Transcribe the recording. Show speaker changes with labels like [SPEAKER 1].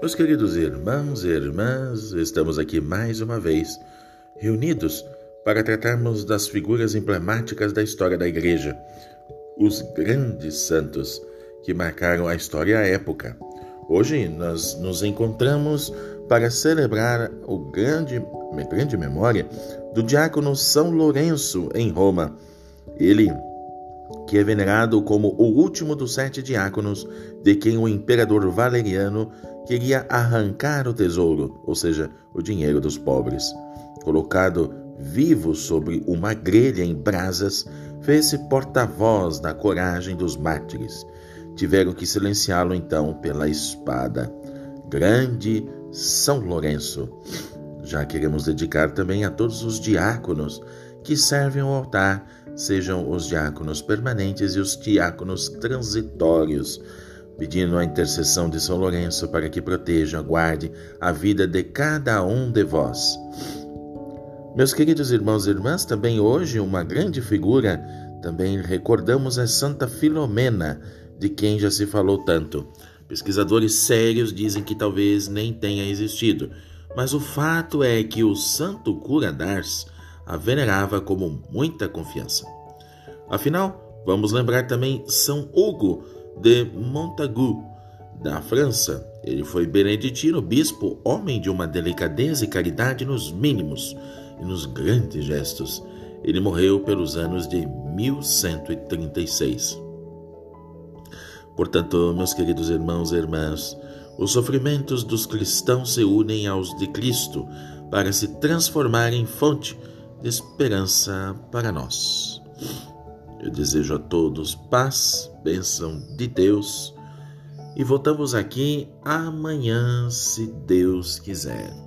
[SPEAKER 1] Meus queridos irmãos e irmãs, estamos aqui mais uma vez reunidos para tratarmos das figuras emblemáticas da história da Igreja, os grandes santos que marcaram a história e a época. Hoje nós nos encontramos para celebrar o grande, grande memória do diácono São Lourenço em Roma. Ele que é venerado como o último dos sete diáconos de quem o imperador Valeriano queria arrancar o tesouro, ou seja, o dinheiro dos pobres. Colocado vivo sobre uma grelha em brasas, fez-se porta-voz da coragem dos mártires. Tiveram que silenciá-lo então pela espada. Grande São Lourenço. Já queremos dedicar também a todos os diáconos que servem ao altar, sejam os diáconos permanentes e os diáconos transitórios, pedindo a intercessão de São Lourenço para que proteja, guarde a vida de cada um de vós. Meus queridos irmãos e irmãs, também hoje uma grande figura, também recordamos a Santa Filomena, de quem já se falou tanto. Pesquisadores sérios dizem que talvez nem tenha existido, mas o fato é que o santo cura d'Ars a venerava como muita confiança. Afinal, vamos lembrar também São Hugo de Montagu, da França. Ele foi beneditino, bispo, homem de uma delicadeza e caridade nos mínimos e nos grandes gestos. Ele morreu pelos anos de 1136. Portanto, meus queridos irmãos e irmãs, os sofrimentos dos cristãos se unem aos de Cristo para se transformar em fonte de esperança para nós. Eu desejo a todos paz, bênção de Deus e voltamos aqui amanhã, se Deus quiser.